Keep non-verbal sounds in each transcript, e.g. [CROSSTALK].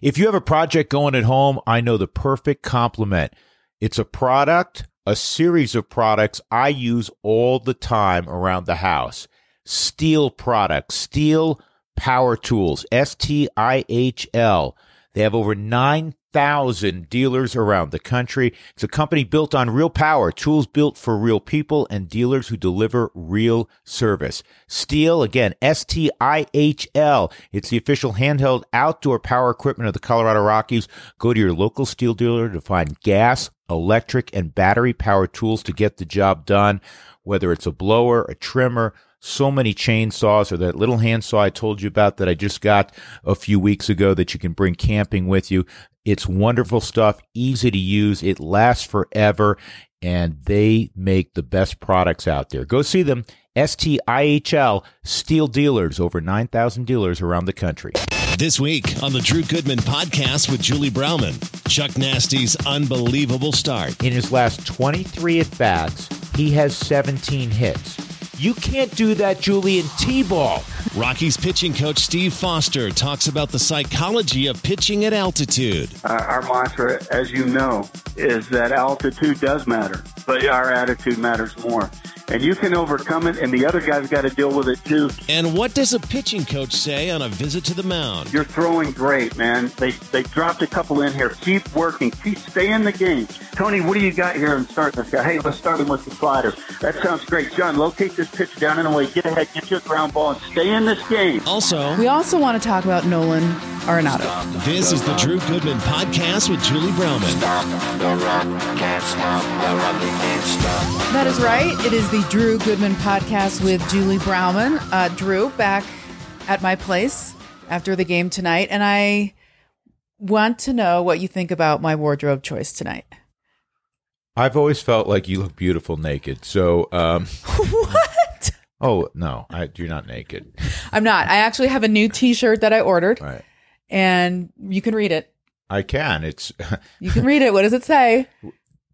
If you have a project going at home, I know the perfect complement. It's a product, a series of products I use all the time around the house. STIHL products, STIHL power tools, S T I H L. They have over 9,000 dealers around the country. It's a company built on real power, tools built for real people, and dealers who deliver real service. STIHL, again, S T I H L. It's the official handheld outdoor power equipment of the Colorado Rockies. Go to your local STIHL dealer to find gas, electric, and battery power tools to get the job done, whether it's a blower, a trimmer, so many chainsaws or that little handsaw I told you about that I just got a few weeks ago that you can bring camping with you. It's wonderful stuff, easy to use. It lasts forever and they make the best products out there. Go see them. STIHL Steel Dealers, over 9,000 dealers around the country. This week on the Drew Goodman podcast with Julie Browman, Chuck Nazty's unbelievable start. In his last 23 at bats, he has 17 hits. You can't do that, Julian T-ball. Rockies pitching coach Steve Foster talks about the psychology of pitching at altitude. Uh, our mantra, as you know, is that altitude does matter, but our attitude matters more and you can overcome it, and the other guy's got to deal with it too. And what does a pitching coach say on a visit to the mound? You're throwing great, man. They they dropped a couple in here. Keep working. Keep stay in the game. Tony, what do you got here and start this guy? Hey, let's start him with the slider. That sounds great. John, locate this pitch down and away. Get ahead, get your ground ball, and stay in this game. Also, we also want to talk about Nolan Arenado. This is the Drew Goodman podcast with Julie Browman. That is right. It is the Drew Goodman podcast with Julie Browman. Uh, Drew, back at my place after the game tonight, and I want to know what you think about my wardrobe choice tonight. I've always felt like you look beautiful naked. So, um, [LAUGHS] what? Oh no, I, you're not naked. I'm not. I actually have a new T-shirt that I ordered, Right. And you can read it. I can. It's [LAUGHS] You can read it. What does it say?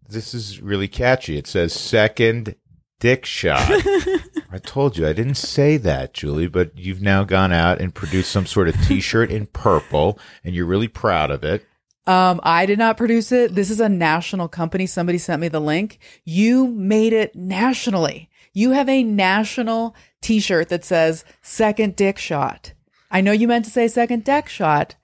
this is really catchy. It says second dick shot. [LAUGHS] I told you I didn't say that, Julie, but you've now gone out and produced some sort of t-shirt in purple and you're really proud of it. Um, I did not produce it. This is a national company. Somebody sent me the link. You made it nationally. You have a national t-shirt that says second dick shot. I know you meant to say second deck shot,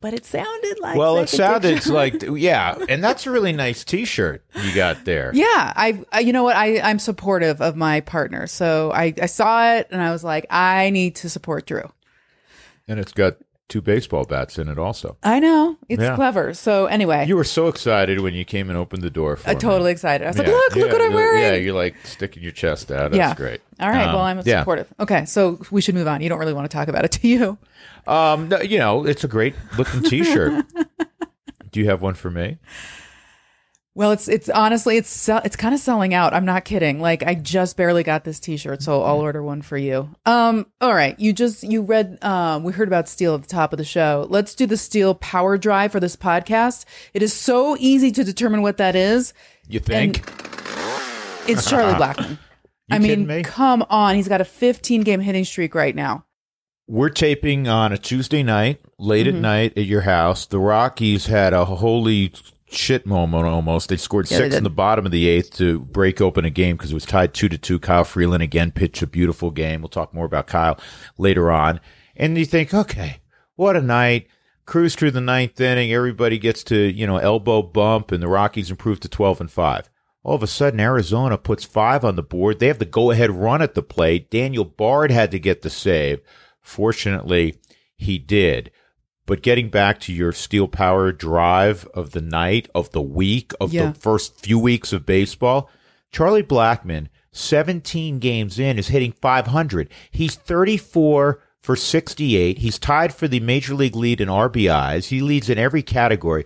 but it sounded like well, it sounded like yeah, and that's a really nice t-shirt you got there. [LAUGHS] Yeah, I, I you know what I I'm supportive of my partner. So I I saw it and I was like I need to support Drew. And it's got two baseball bats in it also. I know. It's Yeah. clever. So anyway, You were so excited when you came and opened the door for I'm me. totally excited. I was like, Yeah, look, look yeah, what I'm you're- wearing. Yeah, you're like sticking your chest out. That's yeah. great. All right. Um, well, I'm yeah. supportive. Okay. So we should move on. You don't really want to talk about it, [LAUGHS] do you? Um, no, you know, it's a great looking T-shirt. [LAUGHS] Do you have one for me? Well, it's it's honestly it's it's kind of selling out. I'm not kidding. Like I just barely got this T-shirt, so I'll order one for you. Um, all right. You just you read. Um, we heard about STIHL at the top of the show. Let's do the STIHL Power Drive for this podcast. It is so easy to determine what that is. You think? It's Charlie [LAUGHS] Blackmon. I mean, me? come on. He's got a 15 game hitting streak right now. We're taping on a Tuesday night, late Mm-hmm. at night at your house. The Rockies had a holy shit moment almost. They scored Yeah, they six in the bottom of the eighth to break open a game because it was tied two to two. Kyle Freeland again pitched a beautiful game. We'll talk more about Kyle later on. And you think, okay, what a night. Cruise through the ninth inning. Everybody gets to, you know, elbow bump and the Rockies improve to 12 and five. All of a sudden, Arizona puts five on the board. They have the go ahead run at the plate. Daniel Bard had to get the save. Fortunately, he did. But getting back to your STIHL power drive of the night, of the week, of Yeah. the first few weeks of baseball, Charlie Blackmon, 17 games in, is hitting 500. He's 34 for 68. He's tied for the major league lead in RBIs. He leads in every category.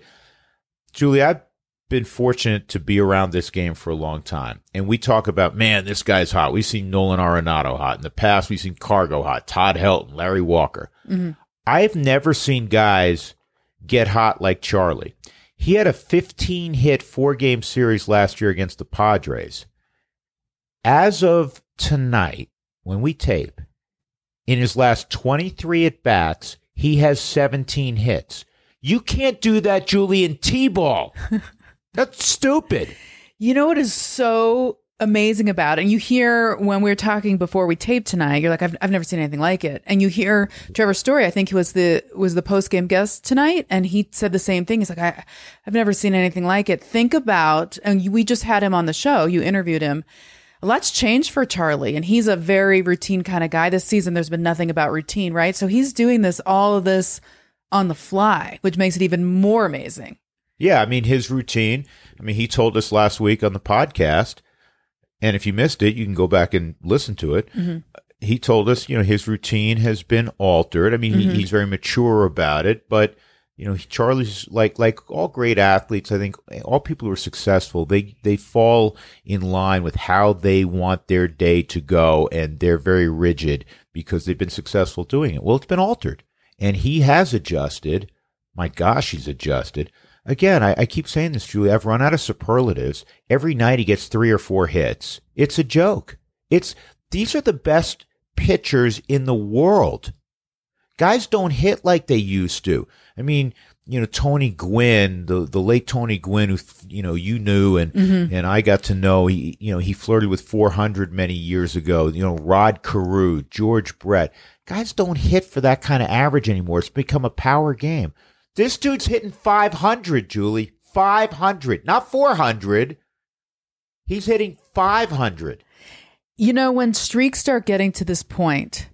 Julie, I've been fortunate to be around this game for a long time. And we talk about, man, this guy's hot. We've seen Nolan Arenado hot. In the past, we've seen Cargo hot, Todd Helton, Larry Walker. Mm-hmm. I've never seen guys get hot like Charlie. He had a 15 hit four game series last year against the Padres. As of tonight, when we tape, in his last 23 at bats, he has 17 hits. You can't do that, Julian T-ball. [LAUGHS] That's stupid. You know what is so amazing about it? And you hear when we were talking before we taped tonight, you're like, I've, I've never seen anything like it. And you hear Trevor Story, I think he was the was the post game guest tonight, and he said the same thing. He's like, I, I've never seen anything like it. Think about, and we just had him on the show. You interviewed him. A lot's changed for Charlie, and he's a very routine kind of guy. This season, there's been nothing about routine, right? So he's doing this, all of this on the fly, which makes it even more amazing. Yeah, I mean his routine. I mean he told us last week on the podcast, and if you missed it, you can go back and listen to it. Mm-hmm. He told us, you know, his routine has been altered. I mean, he, mm-hmm. he's very mature about it, but you know, Charlie's like like all great athletes. I think all people who are successful, they they fall in line with how they want their day to go, and they're very rigid because they've been successful doing it. Well, it's been altered, and he has adjusted. My gosh, he's adjusted. Again, I, I keep saying this, Julie. I've run out of superlatives. Every night he gets three or four hits. It's a joke. It's these are the best pitchers in the world. Guys don't hit like they used to. I mean, you know, Tony Gwynn, the, the late Tony Gwynn, who, you know, you knew and, mm-hmm. and I got to know, he, you know, he flirted with 400 many years ago. You know, Rod Carew, George Brett. Guys don't hit for that kind of average anymore. It's become a power game. This dude's hitting 500, Julie. 500, not 400. He's hitting 500. You know, when streaks start getting to this point,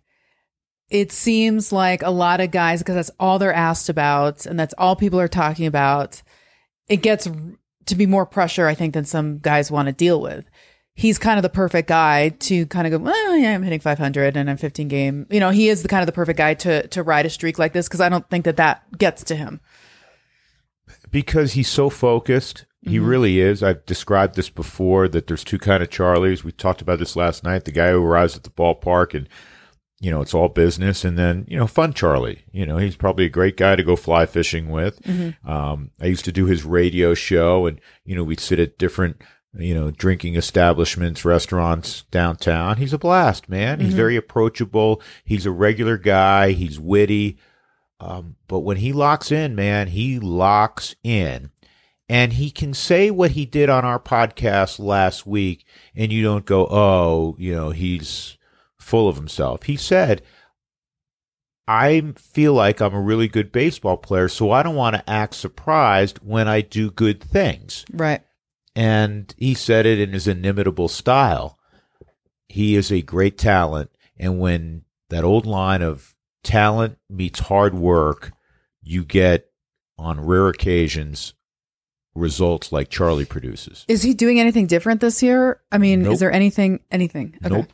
it seems like a lot of guys, because that's all they're asked about and that's all people are talking about, it gets to be more pressure, I think, than some guys want to deal with. He's kind of the perfect guy to kind of go, well, yeah, I'm hitting 500 and I'm 15 game. You know, he is the kind of the perfect guy to to ride a streak like this because I don't think that that gets to him. because he's so focused. He really is. I've described this before that there's two kind of Charlies. We talked about this last night. The guy who arrives at the ballpark and you know it's all business, and then you know fun Charlie. You know he's probably a great guy to go fly fishing with. Um, I used to do his radio show, and you know we'd sit at different you know drinking establishments, restaurants downtown. He's a blast, man. He's very approachable. He's a regular guy. He's witty. Um, but when he locks in, man, he locks in. And he can say what he did on our podcast last week, and you don't go, oh, you know, he's full of himself. He said, I feel like I'm a really good baseball player, so I don't want to act surprised when I do good things. Right. And he said it in his inimitable style. He is a great talent. And when that old line of talent meets hard work, you get on rare occasions results like Charlie produces. Is he doing anything different this year? I mean, Nope. is there anything, anything? Okay. Nope.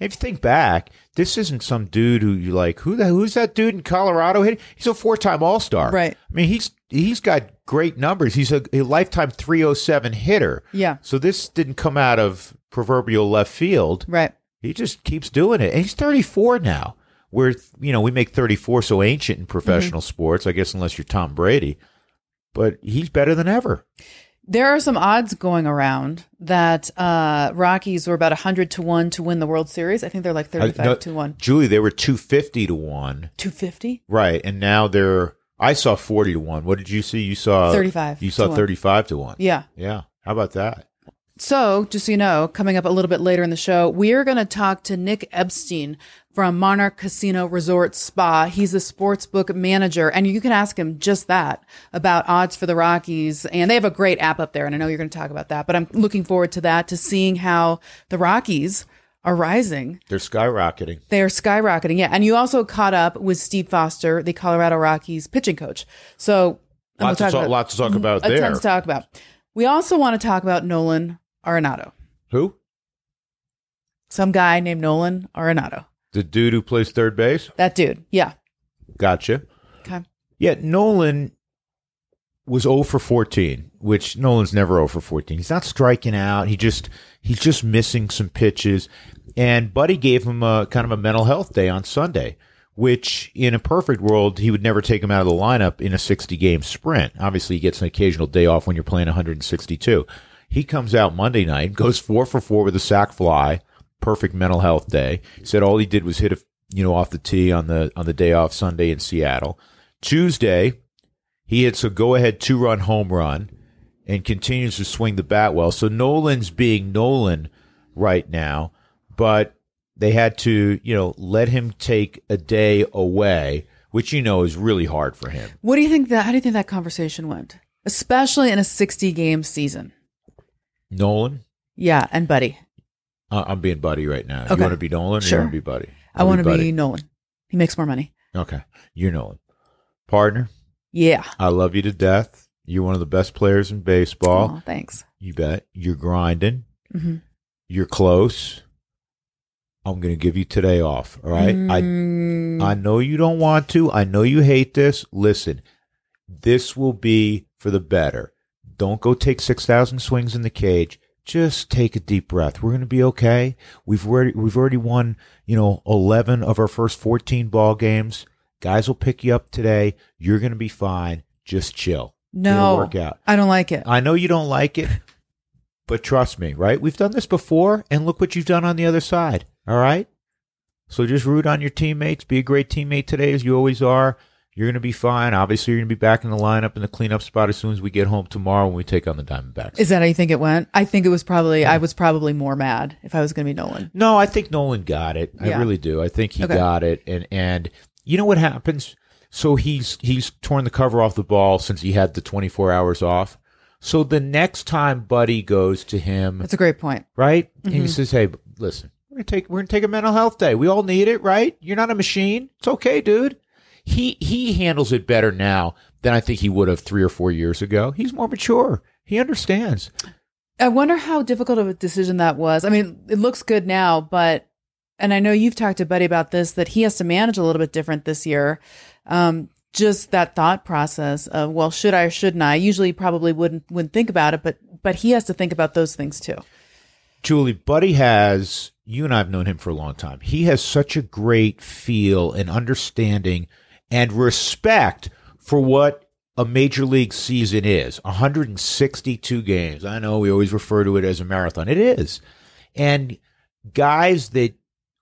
If you think back, this isn't some dude who you like. Who the who's that dude in Colorado? He's a four-time All-Star. Right. I mean, he's he's got great numbers. He's a, a lifetime 307 hitter. Yeah. So this didn't come out of proverbial left field. Right. He just keeps doing it. And he's 34 now. Where, you know, we make 34 so ancient in professional sports, I guess, unless you're Tom Brady. But he's better than ever. There are some odds going around that uh, Rockies were about 100 to 1 to win the World Series. I think they're like 35 Uh, no, to 1. Julie, they were 250 to 1. 250? Right. And now they're, I saw 40 to 1. What did you see? You saw 35 You saw to 1. 35 to 1. Yeah. Yeah. How about that? So, just so you know, coming up a little bit later in the show, we are going to talk to Nick Epstein from Monarch Casino Resort Spa. He's a sports book manager, and you can ask him just that about odds for the Rockies. And they have a great app up there, and I know you're going to talk about that, but I'm looking forward to that, to seeing how the Rockies are rising. They're skyrocketing. They are skyrocketing. Yeah. And you also caught up with Steve Foster, the Colorado Rockies pitching coach. So, Lots, to talk, lots to talk mm-hmm. about a there. ton to talk about. We also want to talk about Nolan Arenado. Who? Some guy named Nolan Arenado. The dude who plays third base? That dude. Yeah. Gotcha. Okay. Yeah, Nolan was 0 for 14, which Nolan's never 0 for 14. He's not striking out. He just he's just missing some pitches. And Buddy gave him a kind of a mental health day on Sunday, which in a perfect world he would never take him out of the lineup in a 60 game sprint. Obviously, he gets an occasional day off when you're playing 162. He comes out Monday night, goes 4 for 4 with a sac fly. Perfect mental health day. Said all he did was hit a you know, off the tee on the on the day off Sunday in Seattle. Tuesday, he hits a go ahead two run home run and continues to swing the bat well. So Nolan's being Nolan right now, but they had to, you know, let him take a day away, which you know is really hard for him. What do you think that? How do you think that conversation went, especially in a sixty-game season? Nolan, Yeah, and Buddy. uh, I'm being buddy right now. Okay. You want to be Nolan or Sure. you want to be buddy? I I'll want to be Nolan. He makes more money. Okay, you're Nolan. Partner, Yeah. I love you to death. You're one of the best players in baseball. Oh, thanks. You bet. You're grinding. hmm You're close. I'm going to give you today off. All right. Mm, I I know you don't want to. I know you hate this. Listen, this will be for the better. Don't go take 6,000 swings in the cage. Just take a deep breath. We're going to be okay. We've already, we've already won, you know, 11 of our first 14 ball games. Guys will pick you up today. You're going to be fine. Just chill. It'll no, work out. I don't like it. I know you don't like it, but trust me, right? We've done this before, and look what you've done on the other side. All right? So just root on your teammates. Be a great teammate today, as you always are. You're going to be fine. Obviously, you're going to be back in the lineup in the cleanup spot as soon as we get home tomorrow when we take on the Diamondbacks. Is that how you think it went? I think it was probably. I was probably more mad if I was going to be Nolan. No, I think Nolan got it. I really do. I think he Okay. got it. And and you know what happens? So he's he's torn the cover off the ball since he had the 24 hours off. So the next time Buddy goes to him, That's a great point. right? And he Mhm. says, "Hey, listen, we're gonna take we're gonna take a mental health day. We all need it, right? You're not a machine. It's okay, dude." He he handles it better now than I think he would have three or four years ago. He's more mature. He understands. I wonder how difficult of a decision that was. I mean, it looks good now, but and I know you've talked to Buddy about this that he has to manage a little bit different this year. Um, just that thought process of well, should I or shouldn't I? Usually, probably wouldn't wouldn't think about it, but but he has to think about those things too. Julie, Buddy has, you and I have known him for a long time. He has such a great feel and understanding and respect for what a major league season is 162 games. I know we always refer to it as a marathon. It is. And guys that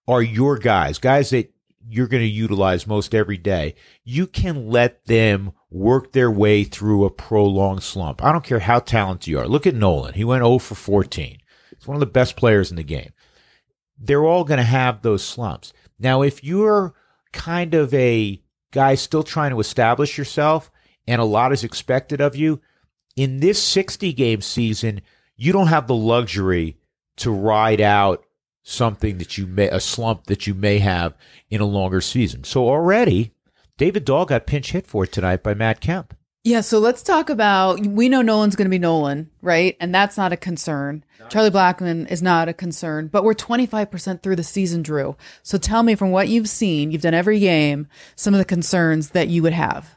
are your guys, guys that you're going to utilize most every day, you can let them work their way through a prolonged slump. I don't care how talented you are. Look at Nolan. He went 0 for 14. He's one of the best players in the game. They're all going to have those slumps. Now, if you're kind of a guy still trying to establish yourself and a lot is expected of you, in this 60 game season, you don't have the luxury to ride out something that you may, a slump that you may have in a longer season. So already, David Dahl got pinch hit for tonight by Matt Kemp. Yeah, so let's talk about we know Nolan's going to be Nolan, right? And that's not a concern. Charlie Blackmon is not a concern, but we're 25% through the season, Drew. So tell me from what you've seen, you've done every game, some of the concerns that you would have.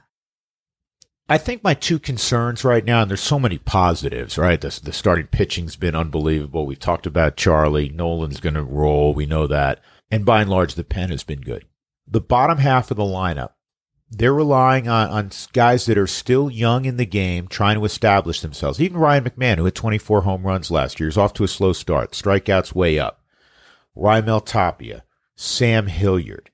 I think my two concerns right now, and there's so many positives, right? The, the starting pitching's been unbelievable. We've talked about Charlie. Nolan's going to roll. We know that. And by and large, the pen has been good. The bottom half of the lineup, they're relying on, on guys that are still young in the game, trying to establish themselves. Even Ryan McMahon, who had 24 home runs last year, is off to a slow start. Strikeouts way up. Raimel Tapia, Sam Hilliard.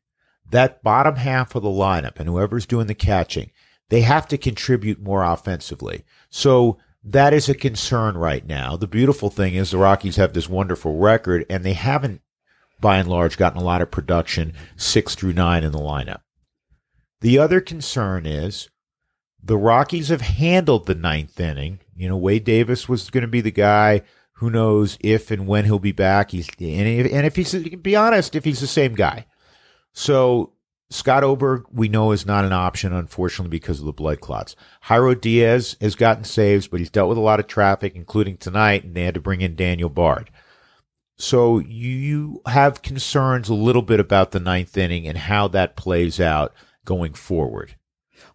That bottom half of the lineup and whoever's doing the catching, they have to contribute more offensively. So that is a concern right now. The beautiful thing is the Rockies have this wonderful record and they haven't by and large gotten a lot of production six through nine in the lineup. The other concern is the Rockies have handled the ninth inning. You know, Wade Davis was going to be the guy. Who knows if and when he'll be back? He's and if, he's be honest, if he's the same guy. So Scott Oberg, we know, is not an option, unfortunately, because of the blood clots. Jairo Diaz has gotten saves, but he's dealt with a lot of traffic, including tonight, and they had to bring in Daniel Bard. So you have concerns a little bit about the ninth inning and how that plays out going forward.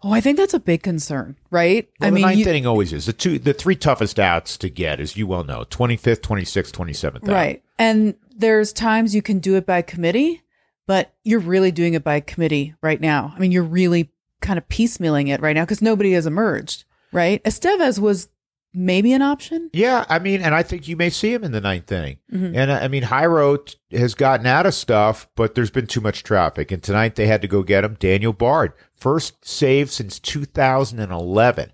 Oh, I think that's a big concern, right? Well, I the mean, ninth you- inning always is. The two, the three toughest outs to get, as you well know, 25th, 26th, 27th. out. right. And there's times you can do it by committee, but you're really doing it by committee right now. I mean, you're really kind of piecemealing it right now because nobody has emerged, right? Estevez was maybe an option. Yeah, I mean, and I think you may see him in the ninth inning. Mm-hmm. And I mean, Jairo t- has gotten out of stuff, but there's been too much traffic. And tonight they had to go get him. Daniel Bard, first save since 2011.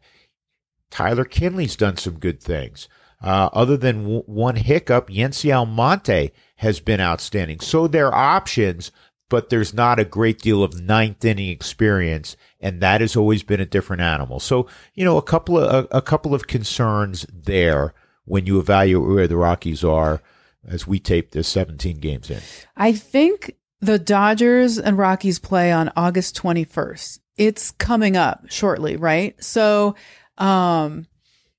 Tyler Kinley's done some good things. Uh, other than w- one hiccup, Yency Almonte has been outstanding. So there are options, but there's not a great deal of ninth inning experience, and that has always been a different animal. So you know, a couple of a, a couple of concerns there when you evaluate where the Rockies are as we tape this 17 games in. I think the Dodgers and Rockies play on August 21st. It's coming up shortly, right? So, um,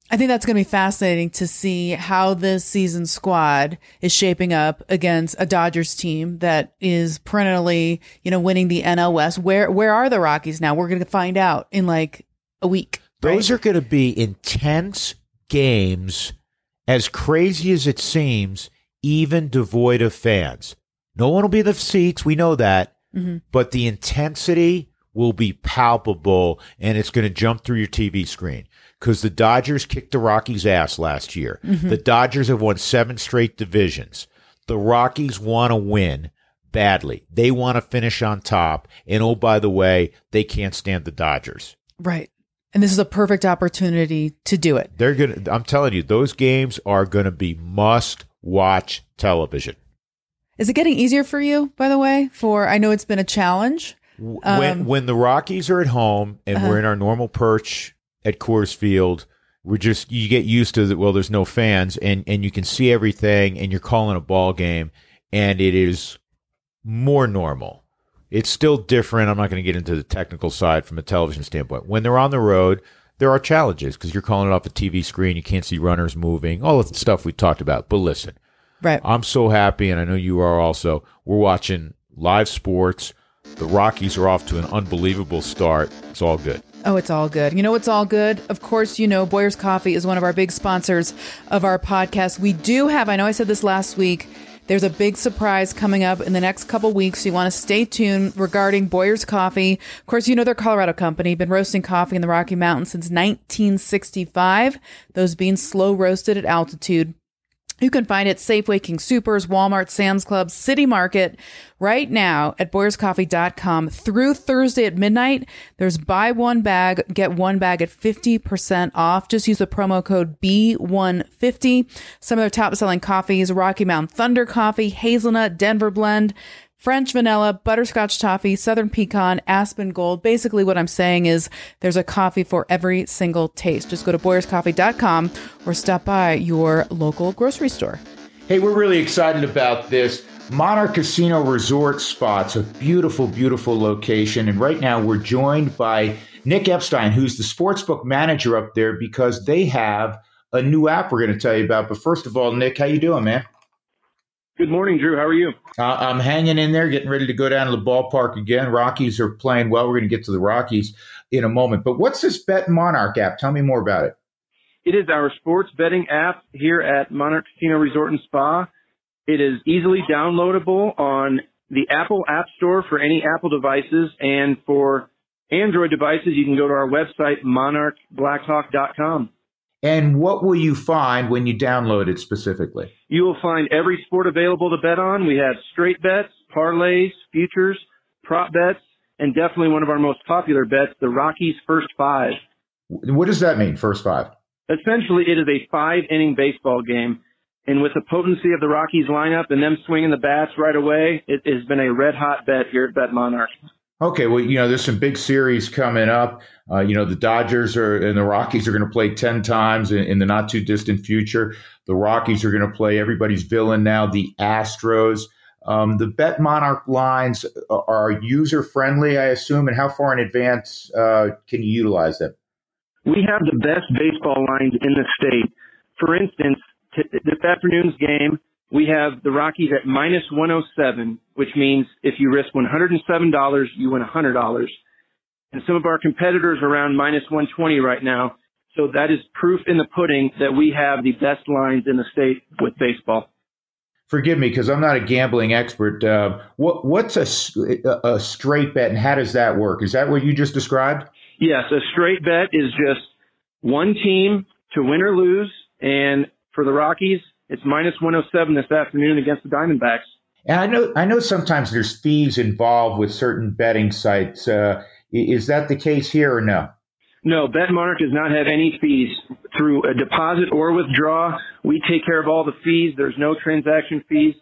I think that's going to be fascinating to see how this season squad is shaping up against a Dodgers team that is perennially, you know, winning the NL West. Where where are the Rockies now? We're going to find out in like a week. Those are going to be intense games, as crazy as it seems, even devoid of fans. No one will be in the seats. We know that. Mm-hmm. But the intensity will be palpable and it's going to jump through your TV screen because the Dodgers kicked the Rockies' ass last year. The Dodgers have won seven straight divisions. The Rockies want to win badly. They want to finish on top. And oh, by the way, they can't stand the Dodgers. Right. And this is a perfect opportunity to do it. They're going to, I'm telling you, those games are going to be must watch television. Is it getting easier for you, by the way? For I know it's been a challenge. when Um, when the Rockies are at home and Uh-huh. we're in our normal perch at Coors Field, we're just you get used to that. Well, there's no fans, and and you can see everything, and you're calling a ball game, and it is more normal. It's still different. I'm not going to get into the technical side from a television standpoint. When they're on the road, there are challenges because you're calling it off a TV screen. You can't see runners moving, all of the stuff we talked about. But listen, Right. I'm so happy, and I know you are also. We're watching live sports. The Rockies are off to an unbelievable start. It's all good. Oh, it's all good. You know what's all good? Of course, you know Boyer's Coffee is one of our big sponsors of our podcast. We do have, I know I said this last week, there's a big surprise coming up in the next couple weeks. So you want to stay tuned regarding Boyer's Coffee. Of course, you know they're Colorado company, been roasting coffee in the Rocky Mountains since 1965. Those beans slow roasted at altitude. You can find it Safeway, King Supers, Walmart, Sam's Club, City Market right now at boyerscoffee.com through Thursday at midnight. There's buy one bag, get one bag at 50% off. Just use the promo code B150. Some of their top selling coffees, Rocky Mountain Thunder Coffee, Hazelnut, Denver Blend, French vanilla, butterscotch toffee, southern pecan, aspen gold. Basically, what I'm saying is there's a coffee for every single taste. Just go to boyerscoffee.com or stop by your local grocery store. Hey, we're really excited about this. Monarch Casino Resort Spots, a beautiful, beautiful location. And right now we're joined by Nick Epstein, who's the sportsbook manager up there, because they have a new app we're going to tell you about. But first of all, Nick, how you doing, man? Good morning, Drew. How are you? Uh, I'm hanging in there, getting ready to go down to the ballpark again. Rockies are playing well. We're going to get to the Rockies in a moment. But what's this Bet Monarch app? Tell me more about it. It is our sports betting app here at Monarch Casino Resort and Spa. It is easily downloadable on the Apple App Store for any Apple devices and for Android devices, you can go to our website, monarchblackhawk.com. And what will you find when you download it specifically? You will find every sport available to bet on. We have straight bets, parlays, futures, prop bets, and definitely one of our most popular bets, the Rockies first five. What does that mean, first five? Essentially, it is a five inning baseball game. And with the potency of the Rockies lineup and them swinging the bats right away, it has been a red hot bet here at Bet Monarch. Okay, well, you know, there's some big series coming up. Uh, you know, the Dodgers are and the Rockies are going to play 10 times in, in the not too distant future. The Rockies are going to play everybody's villain now, the Astros. Um, the Bet Monarch lines are user friendly, I assume. And how far in advance uh, can you utilize them? We have the best baseball lines in the state. For instance, t- this afternoon's game, we have the Rockies at minus 107, which means if you risk $107, you win $100. And some of our competitors are around minus 120 right now. So that is proof in the pudding that we have the best lines in the state with baseball. Forgive me because I'm not a gambling expert. Uh, what what's a, a straight bet and how does that work? Is that what you just described? Yes, a straight bet is just one team to win or lose. And for the Rockies, it's minus 107 this afternoon against the Diamondbacks. And I know, I know sometimes there's fees involved with certain betting sites. Uh, is that the case here or no? No, BetMonarch does not have any fees through a deposit or withdraw. We take care of all the fees. There's no transaction fees,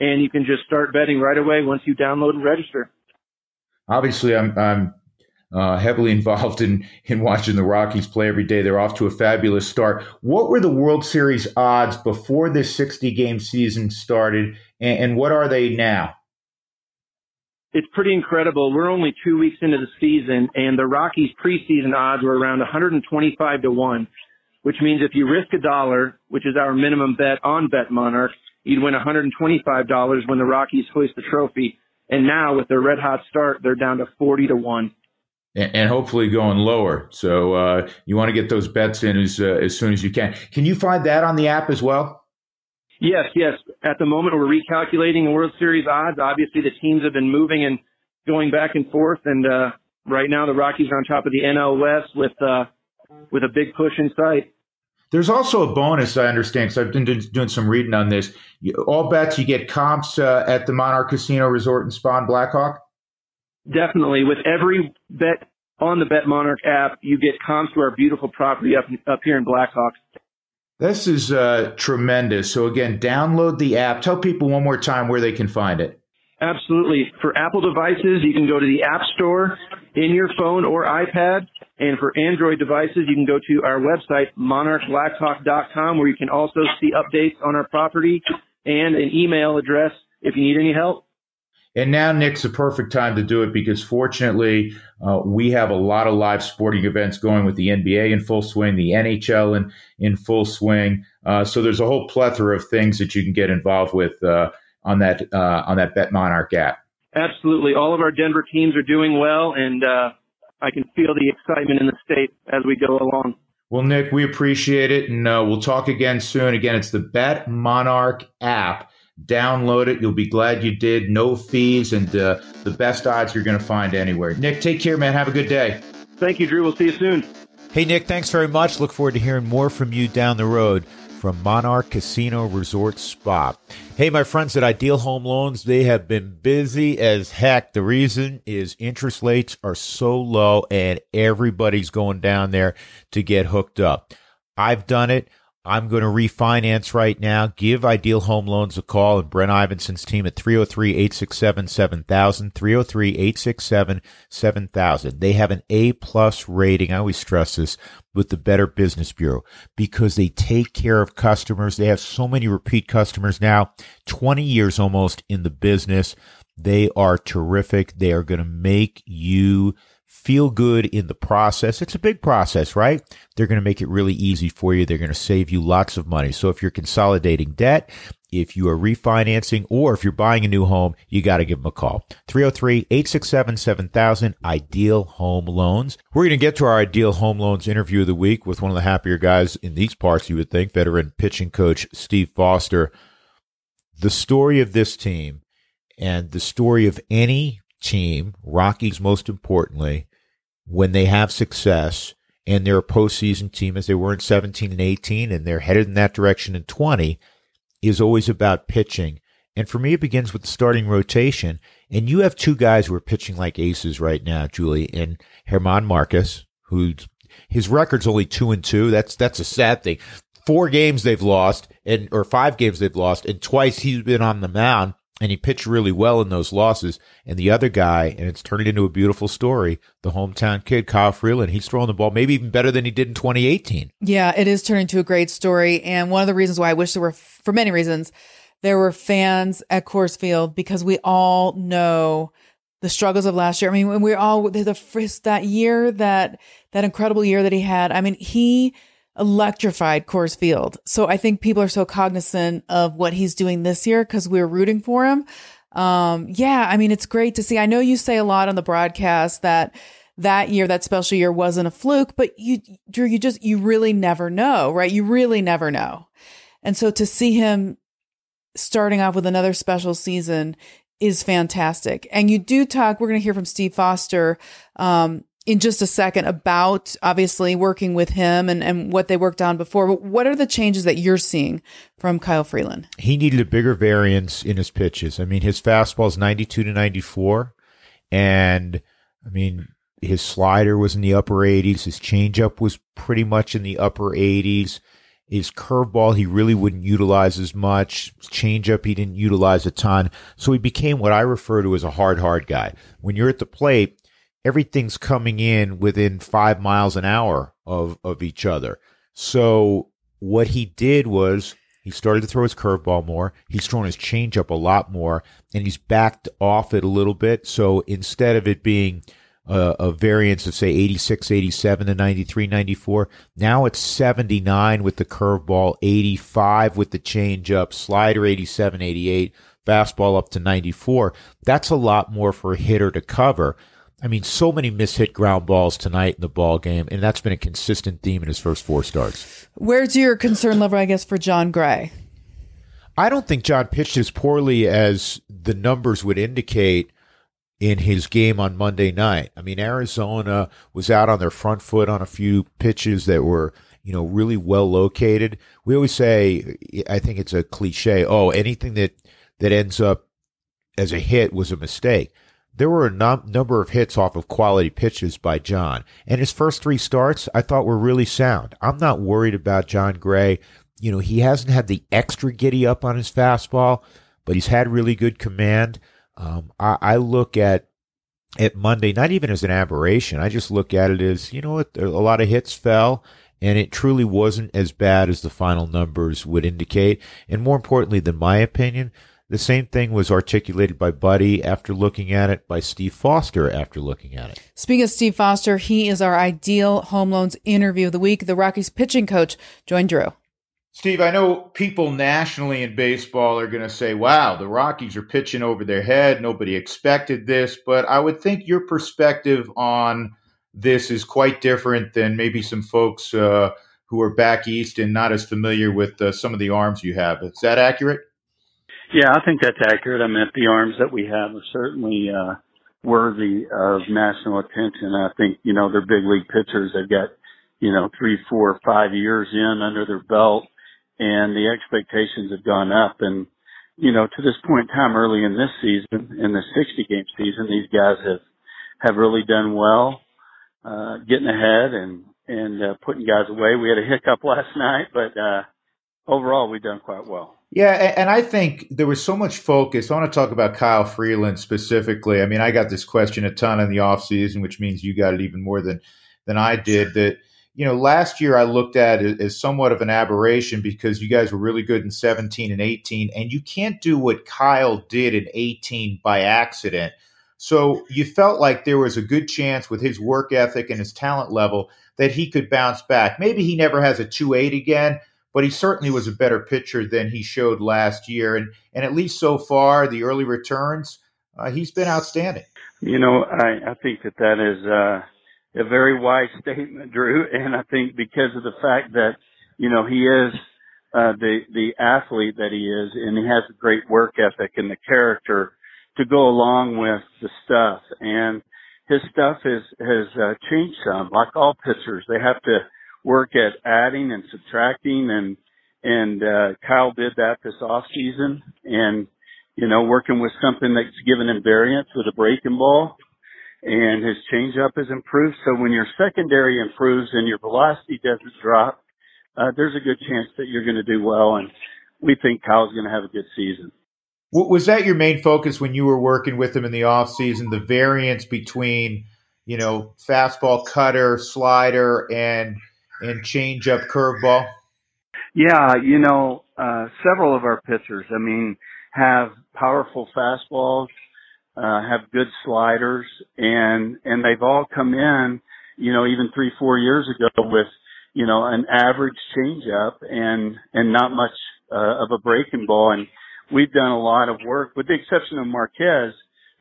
and you can just start betting right away once you download and register. Obviously, I'm, I'm uh, heavily [LAUGHS] involved in in watching the Rockies play every day. They're off to a fabulous start. What were the World Series odds before this 60 game season started, and, and what are they now? It's pretty incredible. We're only two weeks into the season, and the Rockies preseason odds were around 125 to one, which means if you risk a dollar, which is our minimum bet on BetMonarch, you'd win $125 when the Rockies hoist the trophy. And now with their red hot start, they're down to 40 to one and, hopefully going lower. So uh, you want to get those bets in as uh, as soon as you can. Can you find that on the app as well? Yes, yes. At the moment, we're recalculating the World Series odds. Obviously, the teams have been moving and going back and forth, and uh, right now the Rockies are on top of the NL West with uh, with a big push in sight. There's also a bonus, I understand, because I've been doing some reading on this. All bets, you get comps uh, at the Monarch Casino Resort and Spa in Blackhawk. Definitely. With every bet on the BetMonarch app, you get comps to our beautiful property up up here in Blackhawk. This is uh, tremendous. So again, download the app. Tell people one more time where they can find it. Absolutely. For Apple devices, you can go to the App Store in your phone or iPad. And for Android devices, you can go to our website, monarchblackhawk.com, where you can also see updates on our property and an email address if you need any help. And now, Nick's the perfect time to do it because fortunately, uh, we have a lot of live sporting events going with the NBA in full swing, the NHL in, in full swing. Uh, so there's a whole plethora of things that you can get involved with uh, on that uh, on that Bet Monarch app. Absolutely, all of our Denver teams are doing well, and uh, I can feel the excitement in the state as we go along. Well, Nick, we appreciate it, and uh, we'll talk again soon. Again, it's the Bet Monarch app. Download it. You'll be glad you did. No fees and uh, the best odds you're going to find anywhere. Nick, take care, man. Have a good day. Thank you, Drew. We'll see you soon. Hey, Nick, thanks very much. Look forward to hearing more from you down the road from Monarch Casino Resort Spa. Hey, my friends at Ideal Home Loans, they have been busy as heck. The reason is interest rates are so low and everybody's going down there to get hooked up. I've done it. I'm going to refinance right now. Give Ideal Home Loans a call and Brent Ivinson's team at 303-867-7000, 303-867-7000. They have an A plus rating. I always stress this with the Better Business Bureau because they take care of customers. They have so many repeat customers now, 20 years almost in the business. They are terrific. They are going to make you feel good in the process. It's a big process, right? They're going to make it really easy for you. They're going to save you lots of money. So if you're consolidating debt, if you are refinancing, or if you're buying a new home, you got to give them a call. 303-867-7000, Ideal Home Loans. We're going to get to our Ideal Home Loans interview of the week with one of the happier guys in these parts, you would think, veteran pitching coach Steve Foster. The story of this team and the story of any team, Rockies most importantly, when they have success and they're a postseason team as they were in 17 and 18 and they're headed in that direction in 20 is always about pitching. And for me, it begins with the starting rotation. And you have two guys who are pitching like aces right now, Julie, and Germán Márquez, who's his record's only two and two. That's that's a sad thing. Four games they've lost, and or five games they've lost, and twice he's been on the mound and he pitched really well in those losses. And the other guy, and it's turning into a beautiful story, the hometown kid, Kyle Freeland, he's throwing the ball maybe even better than he did in 2018. Yeah, it is turning into a great story. And one of the reasons why I wish there were, for many reasons, there were fans at Coors Field because we all know the struggles of last year. I mean, when we're all the, the that year that that incredible year that he had. I mean, he electrified Coors Field. So I think people are so cognizant of what he's doing this year because we're rooting for him. Um, yeah, I mean, it's great to see. I know you say a lot on the broadcast that that year, that special year wasn't a fluke, but you, Drew, you just, you really never know, right? You really never know. And so to see him starting off with another special season is fantastic. And you do talk, we're going to hear from Steve Foster, um, in just a second about obviously working with him and, and what they worked on before. But what are the changes that you're seeing from Kyle Freeland? He needed a bigger variance in his pitches. I mean, his fastball is 92 to 94. And I mean, his slider was in the upper 80s. His changeup was pretty much in the upper 80s. His curveball, he really wouldn't utilize as much. Changeup, he didn't utilize a ton. So he became what I refer to as a hard, hard guy. When you're at the plate, everything's coming in within five miles an hour of, of each other. So what he did was he started to throw his curveball more. He's thrown his changeup a lot more, and he's backed off it a little bit. So instead of it being a, a variance of say 86, 87 to 93, 94, now it's 79 with the curveball, 85 with the changeup, slider 87, 88, fastball up to 94. That's a lot more for a hitter to cover. I mean, so many mishit ground balls tonight in the ball game, and that's been a consistent theme in his first four starts. Where's your concern level, I guess, for Jon Gray? I don't think Jon pitched as poorly as the numbers would indicate in his game on Monday night. I mean, Arizona was out on their front foot on a few pitches that were, you know, really well located. We always say, I think it's a cliche, oh, anything that, that ends up as a hit was a mistake there were a num- number of hits off of quality pitches by Jon, And his first three starts, I thought were really sound. I'm not worried about Jon Gray. You know, he hasn't had the extra giddy up on his fastball, but he's had really good command. Um, I, I, look at at Monday not even as an aberration. I just look at it as you know what a lot of hits fell, and it truly wasn't as bad as the final numbers would indicate. And more importantly, than my opinion, the same thing was articulated by Buddy after looking at it, by Steve Foster after looking at it. Speaking of Steve Foster, he is our ideal home loans interview of the week. The Rockies pitching coach joined Drew. Steve, I know people nationally in baseball are going to say, wow, the Rockies are pitching over their head. Nobody expected this. But I would think your perspective on this is quite different than maybe some folks uh, who are back east and not as familiar with uh, some of the arms you have. Is that accurate? Yeah, I think that's accurate. I mean, the arms that we have are certainly uh, worthy of national attention. I think you know they're big league pitchers. They've got you know three, four, five years in under their belt, and the expectations have gone up. And you know, to this point in time, early in this season, in the 60 game season, these guys have have really done well, uh, getting ahead and and uh, putting guys away. We had a hiccup [LAUGHS] last night, but uh, overall, we've done quite well. Yeah, and I think there was so much focus. I want to talk about Kyle Freeland specifically. I mean, I got this question a ton in the offseason, which means you got it even more than than I did. That you know, last year I looked at it as somewhat of an aberration because you guys were really good in 17 and 18, and you can't do what Kyle did in 18 by accident. So you felt like there was a good chance with his work ethic and his talent level that he could bounce back. Maybe he never has a 2-8 again, but he certainly was a better pitcher than he showed last year. And and at least so far, the early returns, uh, he's been outstanding. You know, I, I think that that is uh, a very wise [LAUGHS] statement, Drew. And I think because of the fact that you know he is uh, the the athlete that he is, and he has a great work ethic and the character to go along with the stuff. And his stuff is has uh, changed some. Like all pitchers, they have to work at adding and subtracting and and uh, Kyle did that this off season and you know working with something that's given him variance with a breaking ball and his changeup has improved. So when your secondary improves and your velocity doesn't drop, uh, there's a good chance that you're going to do well. And we think Kyle's going to have a good season. Was that your main focus when you were working with him in the off season? The variance between, you know, fastball, cutter, slider, and and change up curveball? Yeah, you know, uh, several of our pitchers, I mean, have powerful fastballs, uh, have good sliders, and and they've all come in, you know, even three, four years ago with, you know, an average changeup and and not much uh, of a breaking ball. And we've done a lot of work, with the exception of Marquez,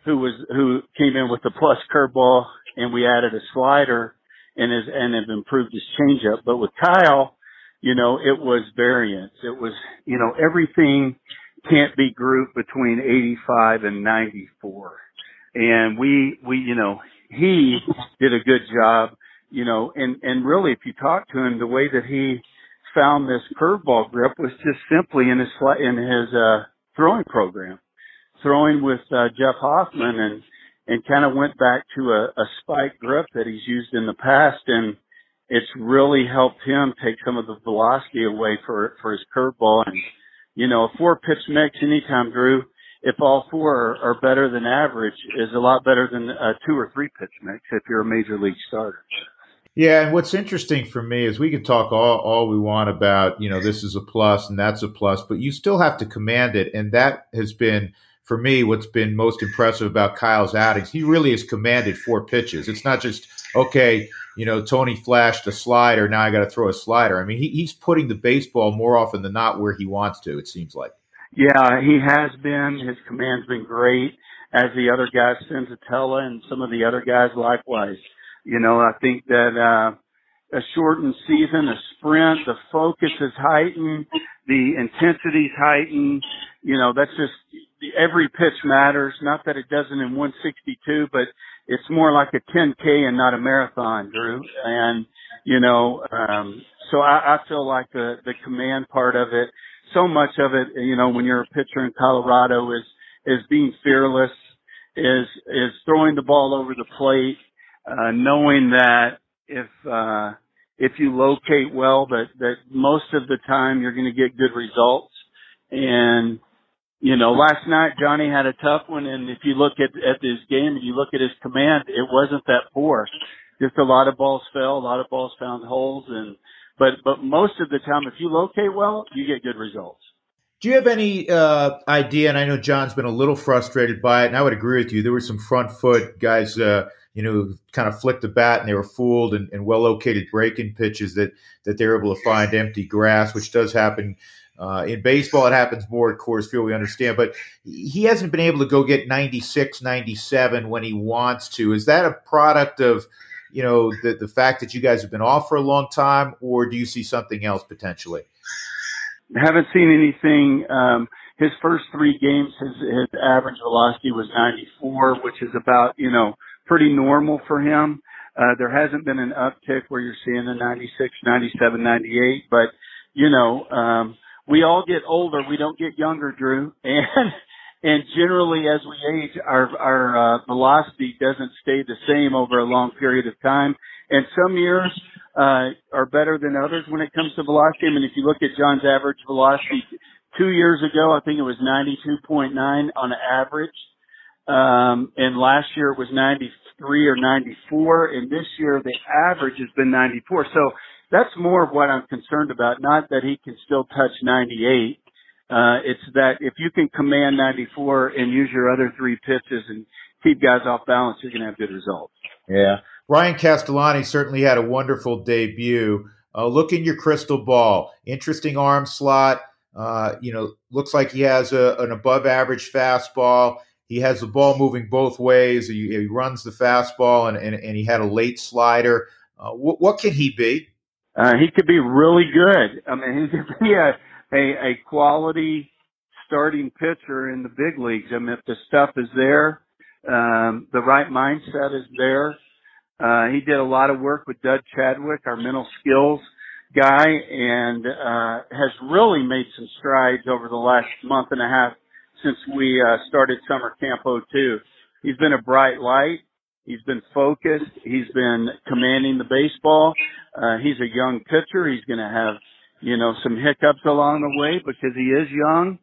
who was who came in with the plus curveball, and we added a slider and has and have improved his changeup. But with Kyle, you know, it was variance. It was, you know, everything can't be grouped between 85 and 94. And we, we, you know, he did a good job, you know, and, and really if you talk to him, the way that he found this curveball grip was just simply in his, in his, uh, throwing program, throwing with, uh, Jeff Hoffman and, and kind of went back to a, a spike grip that he's used in the past and it's really helped him take some of the velocity away for, for his curveball. And, you know, a four pitch mix anytime, Drew, if all four are, are better than average, is a lot better than a two or three pitch mix if you're a major league starter. Yeah, and what's interesting for me is we can talk all, all we want about, you know, this is a plus and that's a plus, but you still have to command it. And that has been, for me, what's been most impressive about Kyle's outings. He really has commanded four pitches. It's not just, okay, you know, Tony flashed a slider, now I got to throw a slider. I mean, he, he's putting the baseball more often than not where he wants to, it seems like. Yeah, he has been. His command's been great, as the other guys, Senzatela and some of the other guys likewise. You know, I think that uh, a shortened season, a sprint, the focus is heightened, the intensity's heightened. You know, that's just every pitch matters. Not that it doesn't in 162, but it's more like a 10k and not a marathon, Drew. And you know, um, so I, I feel like the the command part of it so much of it, you know, when you're a pitcher in Colorado is, is being fearless, is, is throwing the ball over the plate, uh, knowing that if, uh, if you locate well, that, that most of the time you're going to get good results. And, you know, last night Johnny had a tough one. And if you look at, at his game and you look at his command, it wasn't that poor. Just a lot of balls fell, a lot of balls found holes and, but but most of the time, if you locate well, you get good results. Do you have any uh, idea? And I know Jon's been a little frustrated by it, and I would agree with you. There were some front foot guys, uh, you know, kind of flicked the bat and they were fooled, and, and well located breaking pitches that that they're able to find empty grass, which does happen. Uh, in baseball, it happens more at Coors Field, we understand, but he hasn't been able to go get 96, 97 when he wants to. Is that a product of you know, the, the fact that you guys have been off for a long time, or do you see something else potentially? Haven't seen anything. Um, his first three games, his, his average velocity was 94, which is about, you know, pretty normal for him. Uh, there hasn't been an uptick where you're seeing the 96, 97, 98, but, you know, um, we all get older. We don't get younger, Drew. [LAUGHS] And and generally, as we age, our our uh, velocity doesn't stay the same over a long period of time. And some years uh, are better than others when it comes to velocity. I mean, if you look at Jon's average velocity two years ago, I think it was 92.9 on average. Um, and last year it was 93 or 94. And this year the average has been 94. So that's more of what I'm concerned about. Not that he can still touch 98 uh, it's that if you can command 94 and use your other three pitches and keep guys off balance, you're going to have good results. Yeah. Ryan Castellani certainly had a wonderful debut. Uh, look in your crystal ball. Interesting arm slot. Uh, you know, looks like he has a, an above average fastball. He has the ball moving both ways. He, he runs the fastball and, and, and, he had a late slider. Uh, what, what can he be? Uh, he could be really good. I mean, he could be a a, a quality starting pitcher in the big leagues. I mean, if the stuff is there, um, the right mindset is there. Uh, he did a lot of work with Doug Chadwick, our mental skills guy, and uh, has really made some strides over the last month and a half since we uh, started summer camp 02. He's been a bright light. He's been focused. He's been commanding the baseball. Uh, he's a young pitcher. He's going to have you know, some hiccups along the way because he is young.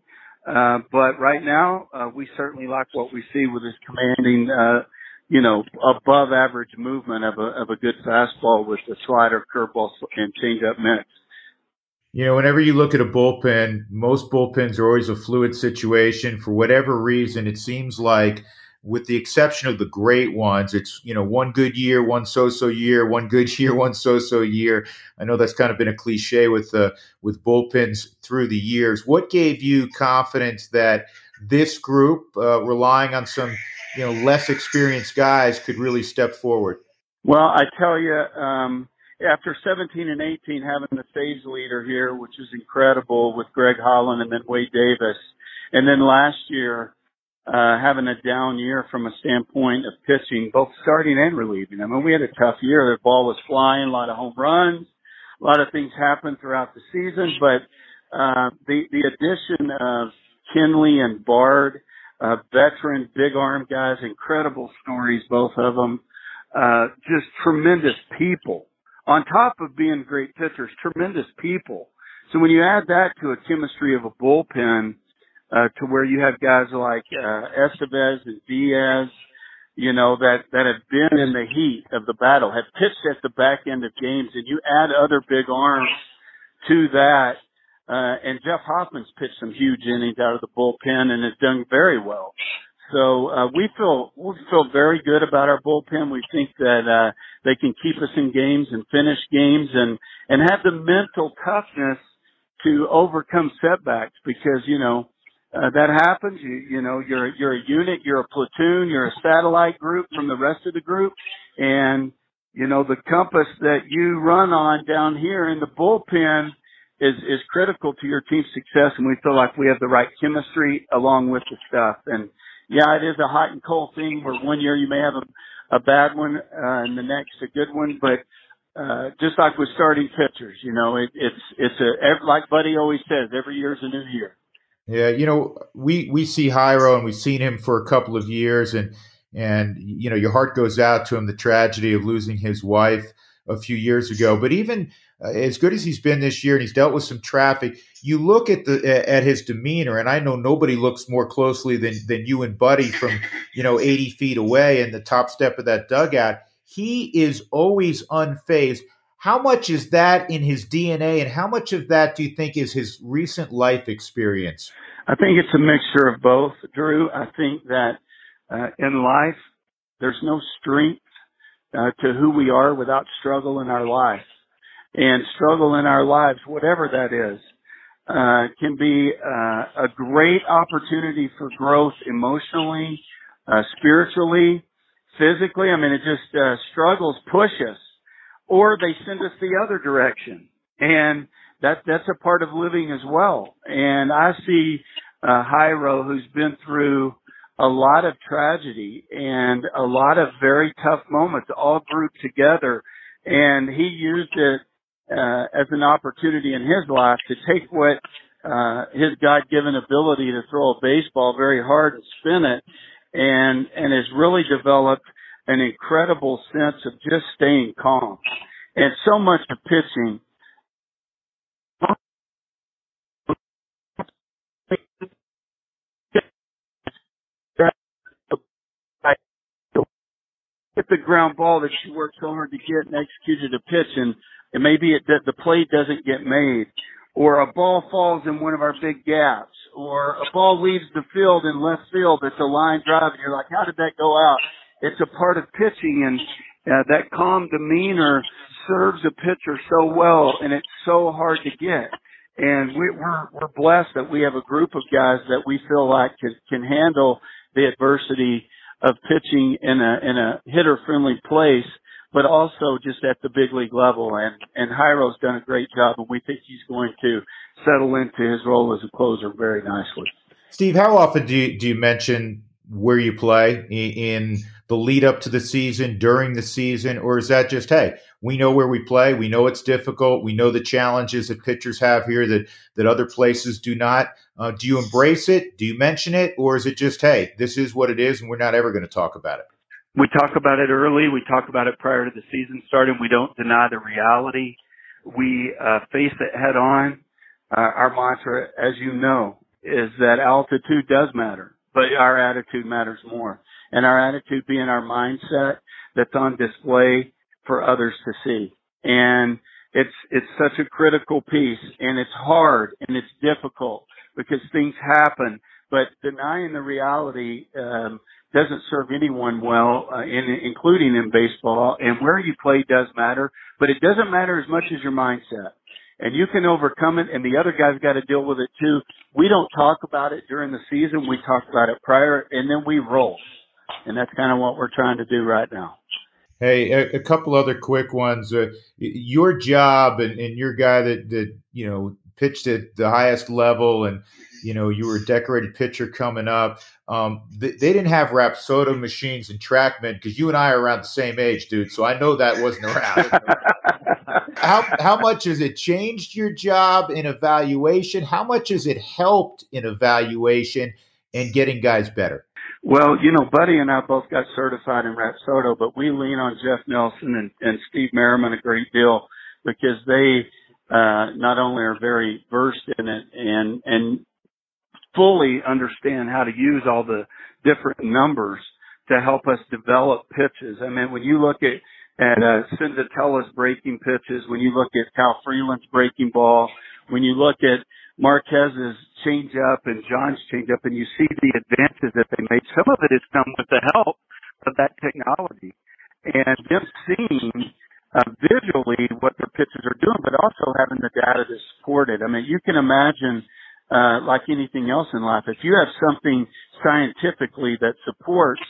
Uh, but right now, uh, we certainly like what we see with his commanding, uh, you know, above average movement of a, of a good fastball with the slider, curveball, and changeup mix. You know, whenever you look at a bullpen, most bullpens are always a fluid situation. For whatever reason, it seems like with the exception of the great ones, it's you know one good year, one so-so year, one good [LAUGHS] year, one so-so year. I know that's kind of been a cliche with uh, with bullpens through the years. What gave you confidence that this group, uh, relying on some you know less experienced guys, could really step forward? Well, I tell you, um, after 17 and 18, having the stage leader here, which is incredible, with Greg Holland and then Wade Davis, and then last year uh, having a down year from a standpoint of pitching, both starting and relieving. I mean, we had a tough year. The ball was flying, a lot of home runs, a lot of things happened throughout the season, but uh, the the addition of Kinley and Bard, uh, veteran big arm guys, incredible stories, both of them, uh, just tremendous people. On top of being great pitchers, tremendous people. So when you add that to a chemistry of a bullpen, uh, to where you have guys like uh, Estevez and Diaz, you know, that that have been in the heat of the battle, have pitched at the back end of games, and you add other big arms to that. Uh, and Jeff Hoffman's pitched some huge innings out of the bullpen and has done very well. So uh, we feel we feel very good about our bullpen. We think that uh, they can keep us in games and finish games and and have the mental toughness to overcome setbacks because you know uh, that happens. You, you know, you're, you're a unit, you're a platoon, you're a satellite group from the rest of the group. And, you know, the compass that you run on down here in the bullpen is, is critical to your team's success. And we feel like we have the right chemistry along with the stuff. And yeah, it is a hot and cold thing where one year you may have a, a bad one, uh, and the next a good one, but, uh, just like with starting pitchers, you know, it, it's, it's a, like Buddy always says, every year is a new year. Yeah, you know, we we see Jairo and we've seen him for a couple of years, and and you know, your heart goes out to him the tragedy of losing his wife a few years ago. But even uh, as good as he's been this year, and he's dealt with some traffic, you look at the at his demeanor, and I know nobody looks more closely than than you and Buddy from you know eighty feet away in the top step of that dugout. He is always unfazed. How much is that in his DNA, and how much of that do you think is his recent life experience? I think it's a mixture of both, Drew. I think that uh, in life, there's no strength uh, to who we are without struggle in our life. And struggle in our lives, whatever that is, uh, can be uh, a great opportunity for growth emotionally, uh, spiritually, physically. I mean, it just uh, struggles push us or they send us the other direction. And that, that's a part of living as well. And I see, uh, Jairo who's been through a lot of tragedy and a lot of very tough moments all grouped together. And he used it, uh, as an opportunity in his life to take what, uh, his God-given ability to throw a baseball very hard and spin it and, and has really developed an incredible sense of just staying calm. And so much of pitching hit the ground ball that she worked so hard to get and executed a pitch and, and maybe it, that the play doesn't get made or a ball falls in one of our big gaps or a ball leaves the field in left field. It's a line drive and you're like, how did that go out? It's a part of pitching and uh, that calm demeanor serves a pitcher so well and it's so hard to get. And we, we're, we're blessed that we have a group of guys that we feel like can, can handle the adversity of pitching in a, in a hitter friendly place, but also just at the big league level. And, and Jairo's done a great job and we think he's going to settle into his role as a closer very nicely. Steve, how often do you, do you mention where you play in the lead up to the season, during the season, or is that just hey, we know where we play, we know it's difficult, we know the challenges that pitchers have here that that other places do not. Uh, do you embrace it? Do you mention it, or is it just hey, this is what it is, and we're not ever going to talk about it? We talk about it early. We talk about it prior to the season starting. We don't deny the reality. We uh, face it head on. Uh, our mantra, as you know, is that altitude does matter, but our attitude matters more and our attitude being our mindset that's on display for others to see. And it's, it's such a critical piece and it's hard and it's difficult because things happen, but denying the reality, um, doesn't serve anyone well, uh, in, including in baseball. And where you play does matter, but it doesn't matter as much as your mindset. And you can overcome it, and the other guys got to deal with it too. We don't talk about it during the season. We talk about it prior, and then we roll and that's kind of what we're trying to do right now. Hey, a, a couple other quick ones. Uh, your job and, and your guy that that you know pitched at the highest level and you know, you were a decorated pitcher coming up. Um, they, they didn't have Rapsodo machines and TrackMan because you and I are around the same age, dude. So I know that wasn't around. [LAUGHS] how how much has it changed your job in evaluation? How much has it helped in evaluation and getting guys better? Well, you know, Buddy and I both got certified in Rapsodo, but we lean on Jeff Nelson and, and Steve Merriman a great deal because they uh, not only are very versed in it and and fully understand how to use all the different numbers to help us develop pitches. I mean, when you look at at uh, Senzatela's breaking pitches, when you look at Kyle Freeland's breaking ball, when you look at Márquez's changeup and Jon's changeup, and you see the advances that they made. Some of it has come with the help of that technology, and them seeing uh, visually what their pitches are doing, but also having the data to support it. I mean, you can imagine. Uh, like anything else in life, if you have something scientifically that supports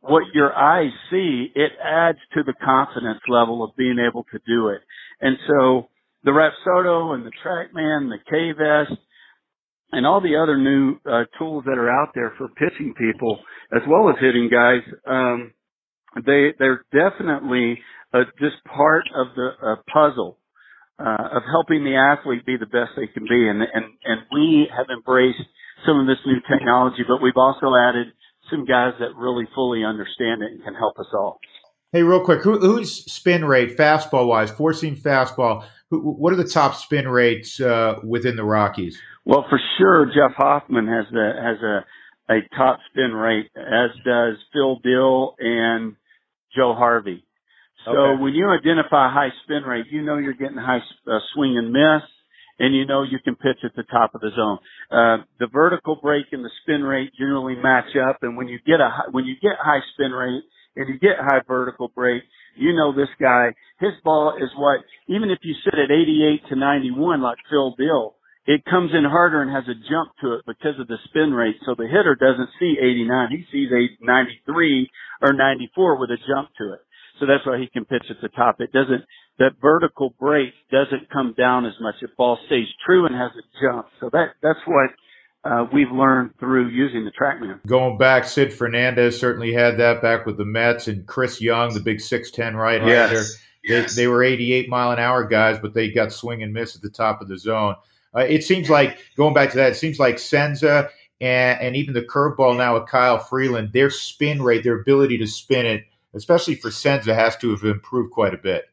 what your eyes see, it adds to the confidence level of being able to do it. And so the Rapsodo and the TrackMan, the K-Vest, and all the other new uh, tools that are out there for pitching people as well as hitting guys, um, they they're definitely uh, just part of the uh, puzzle uh, of helping the athlete be the best they can be. And and and we have embraced some of this new technology, but we've also added some guys that really fully understand it and can help us all. Hey, real quick, who, who's spin rate fastball wise, four seam fastball? Who, what are the top spin rates uh, within the Rockies? Well, for sure, Jeff Hoffman has a has a a top spin rate, as does Phil Diehl and Joe Harvey. So okay. when you identify high spin rate, you know you're getting high uh, swing and miss, and you know you can pitch at the top of the zone. Uh, the vertical break and the spin rate generally match up, and when you get a when you get high spin rate and you get high vertical break, you know this guy, his ball is what, even if you sit at 88 to 91 like Phil Diehl, it comes in harder and has a jump to it because of the spin rate. So the hitter doesn't see 89. He sees 93 or 94 with a jump to it. So that's why he can pitch at the top. It doesn't, that vertical break doesn't come down as much. If ball stays true and has a jump. So that, that's what uh, we've learned through using the TrackMan. Going back, Sid Fernandez certainly had that back with the Mets, and Chris Young, the big 6'10 right hander. Yes. They, yes. they were 88 mile an hour guys, but they got swing and miss at the top of the zone. Uh, it seems like going back to that, it seems like Senza and, and even the curveball now with Kyle Freeland, their spin rate, their ability to spin it, especially for Senza, has to have improved quite a bit.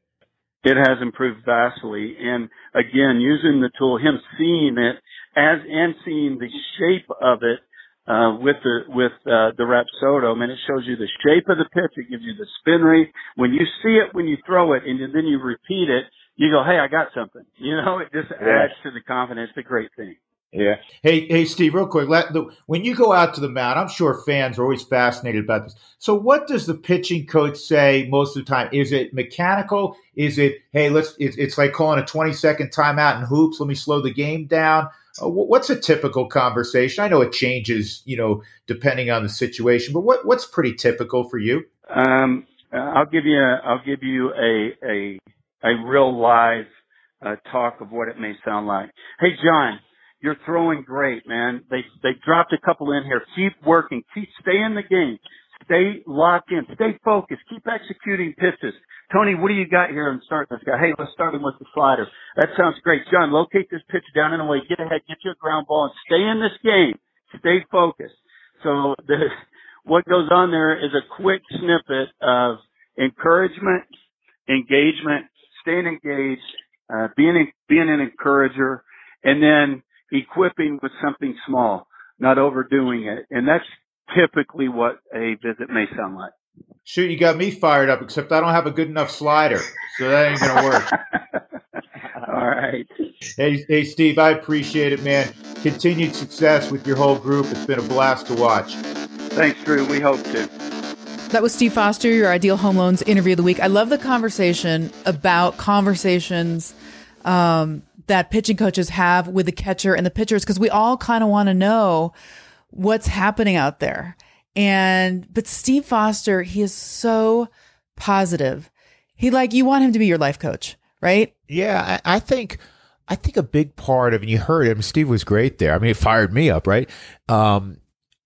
It has improved vastly, and again, using the tool, him seeing it as and seeing the shape of it uh, with the with uh, the Rapsodo. I mean, it shows you the shape of the pitch. It gives you the spin rate. When you see it, when you throw it, and then you repeat it, you go, "Hey, I got something." You know, it just yeah. adds to the confidence. It's a great thing. Yeah. Hey, hey, Steve, real quick. Let, the, when you go out to the mound, I'm sure fans are always fascinated about this. So, what does the pitching coach say most of the time? Is it mechanical? Is it, hey, let's? It's, it's like calling a 20 second timeout in hoops. Let me slow the game down. Uh, what's a typical conversation? I know it changes, you know, depending on the situation, but what what's pretty typical for you? Um, I'll give you a, I'll give you a a a real live uh, talk of what it may sound like. Hey, Jon, you're throwing great, man. They they dropped a couple in here. Keep working. Keep stay in the game. Stay locked in. Stay focused. Keep executing pitches. Tony, what do you got here and start this guy? Hey, let's start him with the slider. That sounds great. Jon, locate this pitch down and away. Get ahead. Get you a ground ball and stay in this game. Stay focused. So the, what goes on there is a quick snippet of encouragement, engagement, staying engaged, uh, being, being an encourager, and then equipping with something small, not overdoing it. And that's typically what a visit may sound like. Shoot, you got me fired up, except I don't have a good enough slider. So that ain't going to work. [LAUGHS] All right. Hey, hey, Steve, I appreciate it, man. Continued success with your whole group. It's been a blast to watch. Thanks, Drew. We hope to. That was Steve Foster, your Ideal Home Loans interview of the week. I love the conversation about conversations um, that pitching coaches have with the catcher and the pitchers because we all kind of want to know what's happening out there. And, but Steve Foster, he is so positive. He like, you want him to be your life coach, right? Yeah. I, I think I think a big part of, and you heard him, Steve was great there. I mean, it fired me up, right? Um,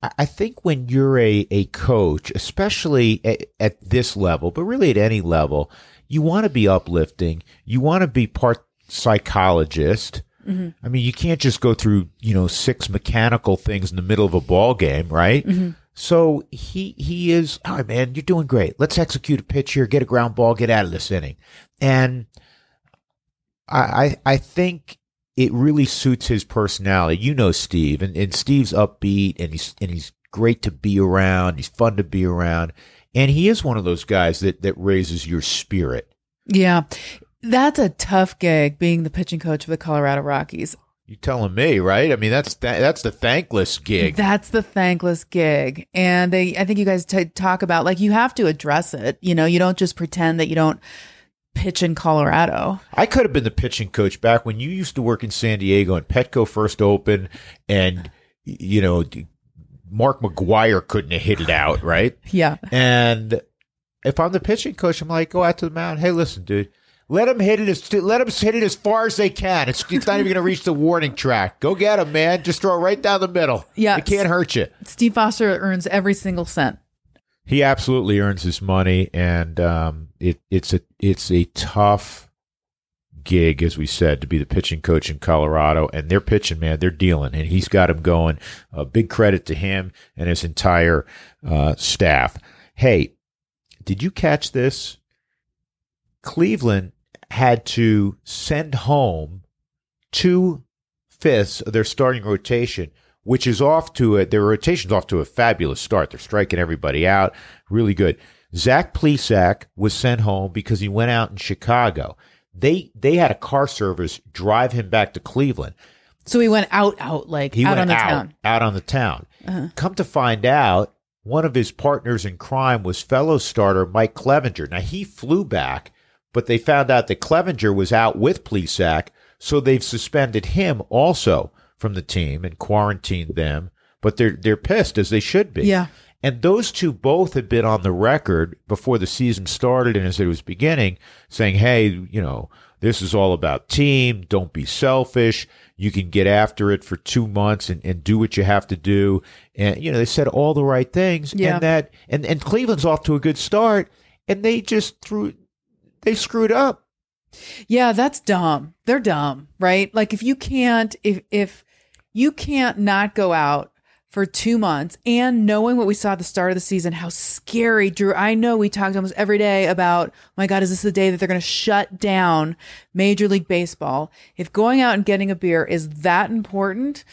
I- think when you're a, a coach, especially at, at this level, but really at any level, you want to be uplifting. You want to be part psychologist. Mm-hmm. I mean, you can't just go through, you know, six mechanical things in the middle of a ball game, right? Mm-hmm. So he he is, all right, man, you're doing great. Let's execute a pitch here, get a ground ball, get out of this inning. And I I, I think it really suits his personality. You know Steve, and, and Steve's upbeat and he's and he's great to be around. He's fun to be around. And he is one of those guys that that raises your spirit. Yeah. That's a tough gig being the pitching coach for the Colorado Rockies. You telling me, right? I mean, that's th- that's the thankless gig. That's the thankless gig. And they, I think you guys t- talk about like you have to address it. You know, you don't just pretend that you don't pitch in Colorado. I could have been the pitching coach back when you used to work in San Diego and Petco first opened, and you know Mark McGwire couldn't have hit it out, right? [LAUGHS] Yeah. And if I'm the pitching coach, I'm like, go out to the mound. Hey, listen, dude, let them hit it as let them hit it as far as they can. It's, it's not even going to reach the warning track. Go get them, man. Just throw it right down the middle. Yeah. it can't hurt you. Steve Foster earns every single cent. He absolutely earns his money, and um, it, it's a it's a tough gig, as we said, to be the pitching coach in Colorado. And they're pitching, man. They're dealing, and he's got him going. A big credit to him and his entire uh, staff. Hey, did you catch this? Cleveland had to send home two fifths of their starting rotation, which is off to a their rotation's off to a fabulous start. They're striking everybody out, really good. Zach Plesac was sent home because he went out in Chicago. They they had a car service drive him back to Cleveland. So he went out, out, like He out went on the out, town. out on the town. Uh-huh. Come to find out, one of his partners in crime was fellow starter Mike Clevinger. Now he flew back, but they found out that Clevinger was out with Plesac, so they've suspended him also from the team and quarantined them. But they're they're pissed as they should be. Yeah. And those two both had been on the record before the season started and as it was beginning, saying, Hey, you know, this is all about team. Don't be selfish. You can get after it for two months and, and do what you have to do. And, you know, they said all the right things. Yeah. And that, and, and Cleveland's off to a good start and they just threw, they screwed up. Yeah, that's dumb. They're dumb, right? Like if you can't if if you can't not go out for 2 months and knowing what we saw at the start of the season how scary Drew I know we talked almost every day about "Oh my god is this the day that they're going to shut down Major League Baseball if going out and getting a beer is that important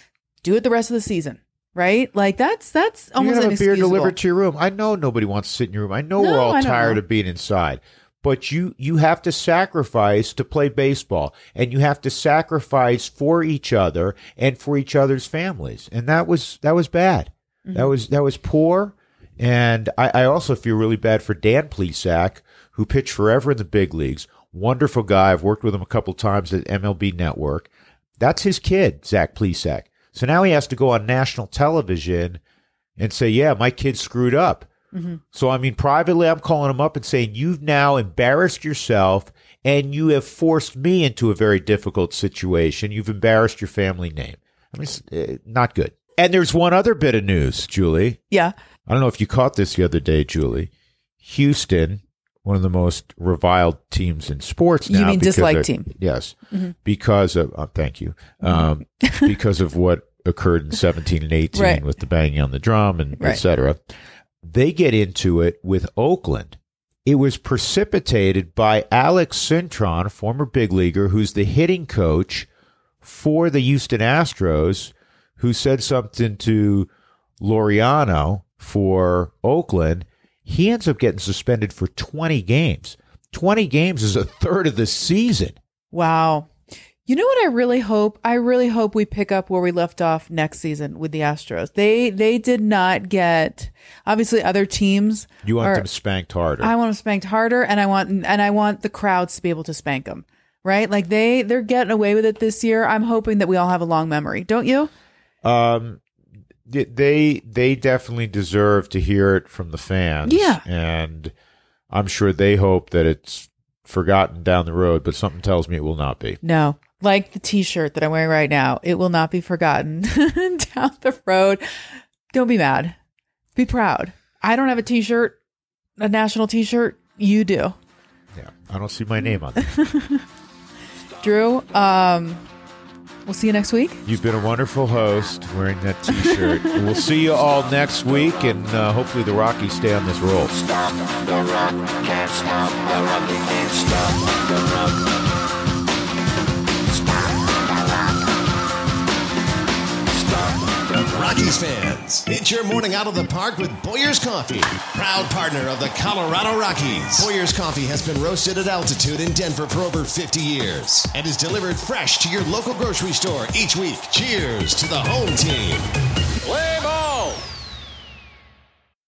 do it the rest of the season right like that's that's almost you have a beer delivered to your room. I know nobody wants to sit in your room. I know No, we're all know. tired of being inside. But you you have to sacrifice to play baseball and you have to sacrifice for each other and for each other's families. And that was that was bad. Mm-hmm. That was that was poor. And I, I also feel really bad for Dan Plesac, who pitched forever in the big leagues. Wonderful guy. I've worked with him a couple times at MLB Network. That's his kid, Zach Plesac. So now he has to go on national television and say, "Yeah, my kid screwed up." So I mean, privately, I'm calling him up and saying, "You've now embarrassed yourself, and you have forced me into a very difficult situation. You've embarrassed your family name. I mean, it's uh, not good." And there's one other bit of news, Julie. yeah I don't know if you caught this the other day, Julie. Houston, one of the most reviled teams in sports You mean disliked of- team. Mm-hmm. Yes, because of uh, thank you, um, [LAUGHS] because of what occurred in 17 and 18 Right. with the banging on the drum and Right. et cetera. They get into it with Oakland. It was precipitated by Alex Cintron, former big leaguer, who's the hitting coach for the Houston Astros, who said something to Laureano for Oakland. He ends up getting suspended for 20 games. 20 games is a third of the season. Wow. You know what I really hope? I really hope we pick up where we left off next season with the Astros. They they did not get obviously other teams. You want are- them spanked harder. I want them spanked harder, and I want and I want the crowds to be able to spank them. Right? Like they they're getting away with it this year. I'm hoping that we all have a long memory, don't you? Um, they they definitely deserve to hear it from the fans. Yeah. and I'm sure they hope that it's forgotten down the road, but something tells me it will not be. No, like the T-shirt that I'm wearing right now, it will not be forgotten [LAUGHS] down the road. Don't be mad. Be proud. I don't have a T-shirt, a national T-shirt. You do, Yeah, I don't see my name on it. [LAUGHS] Drew. Um, we'll see you next week. You've been a wonderful host wearing that T-shirt. [LAUGHS] We'll see you all next week, and uh, hopefully the Rockies stay on this roll. Stop the rock, can't stop the rock, can't stop the rock. Rockies fans, it's your morning out of the park with Boyer's Coffee, proud partner of the Colorado Rockies. Boyer's Coffee has been roasted at altitude in Denver for over 50 years and is delivered fresh to your local grocery store each week. Cheers to the home team. Play ball!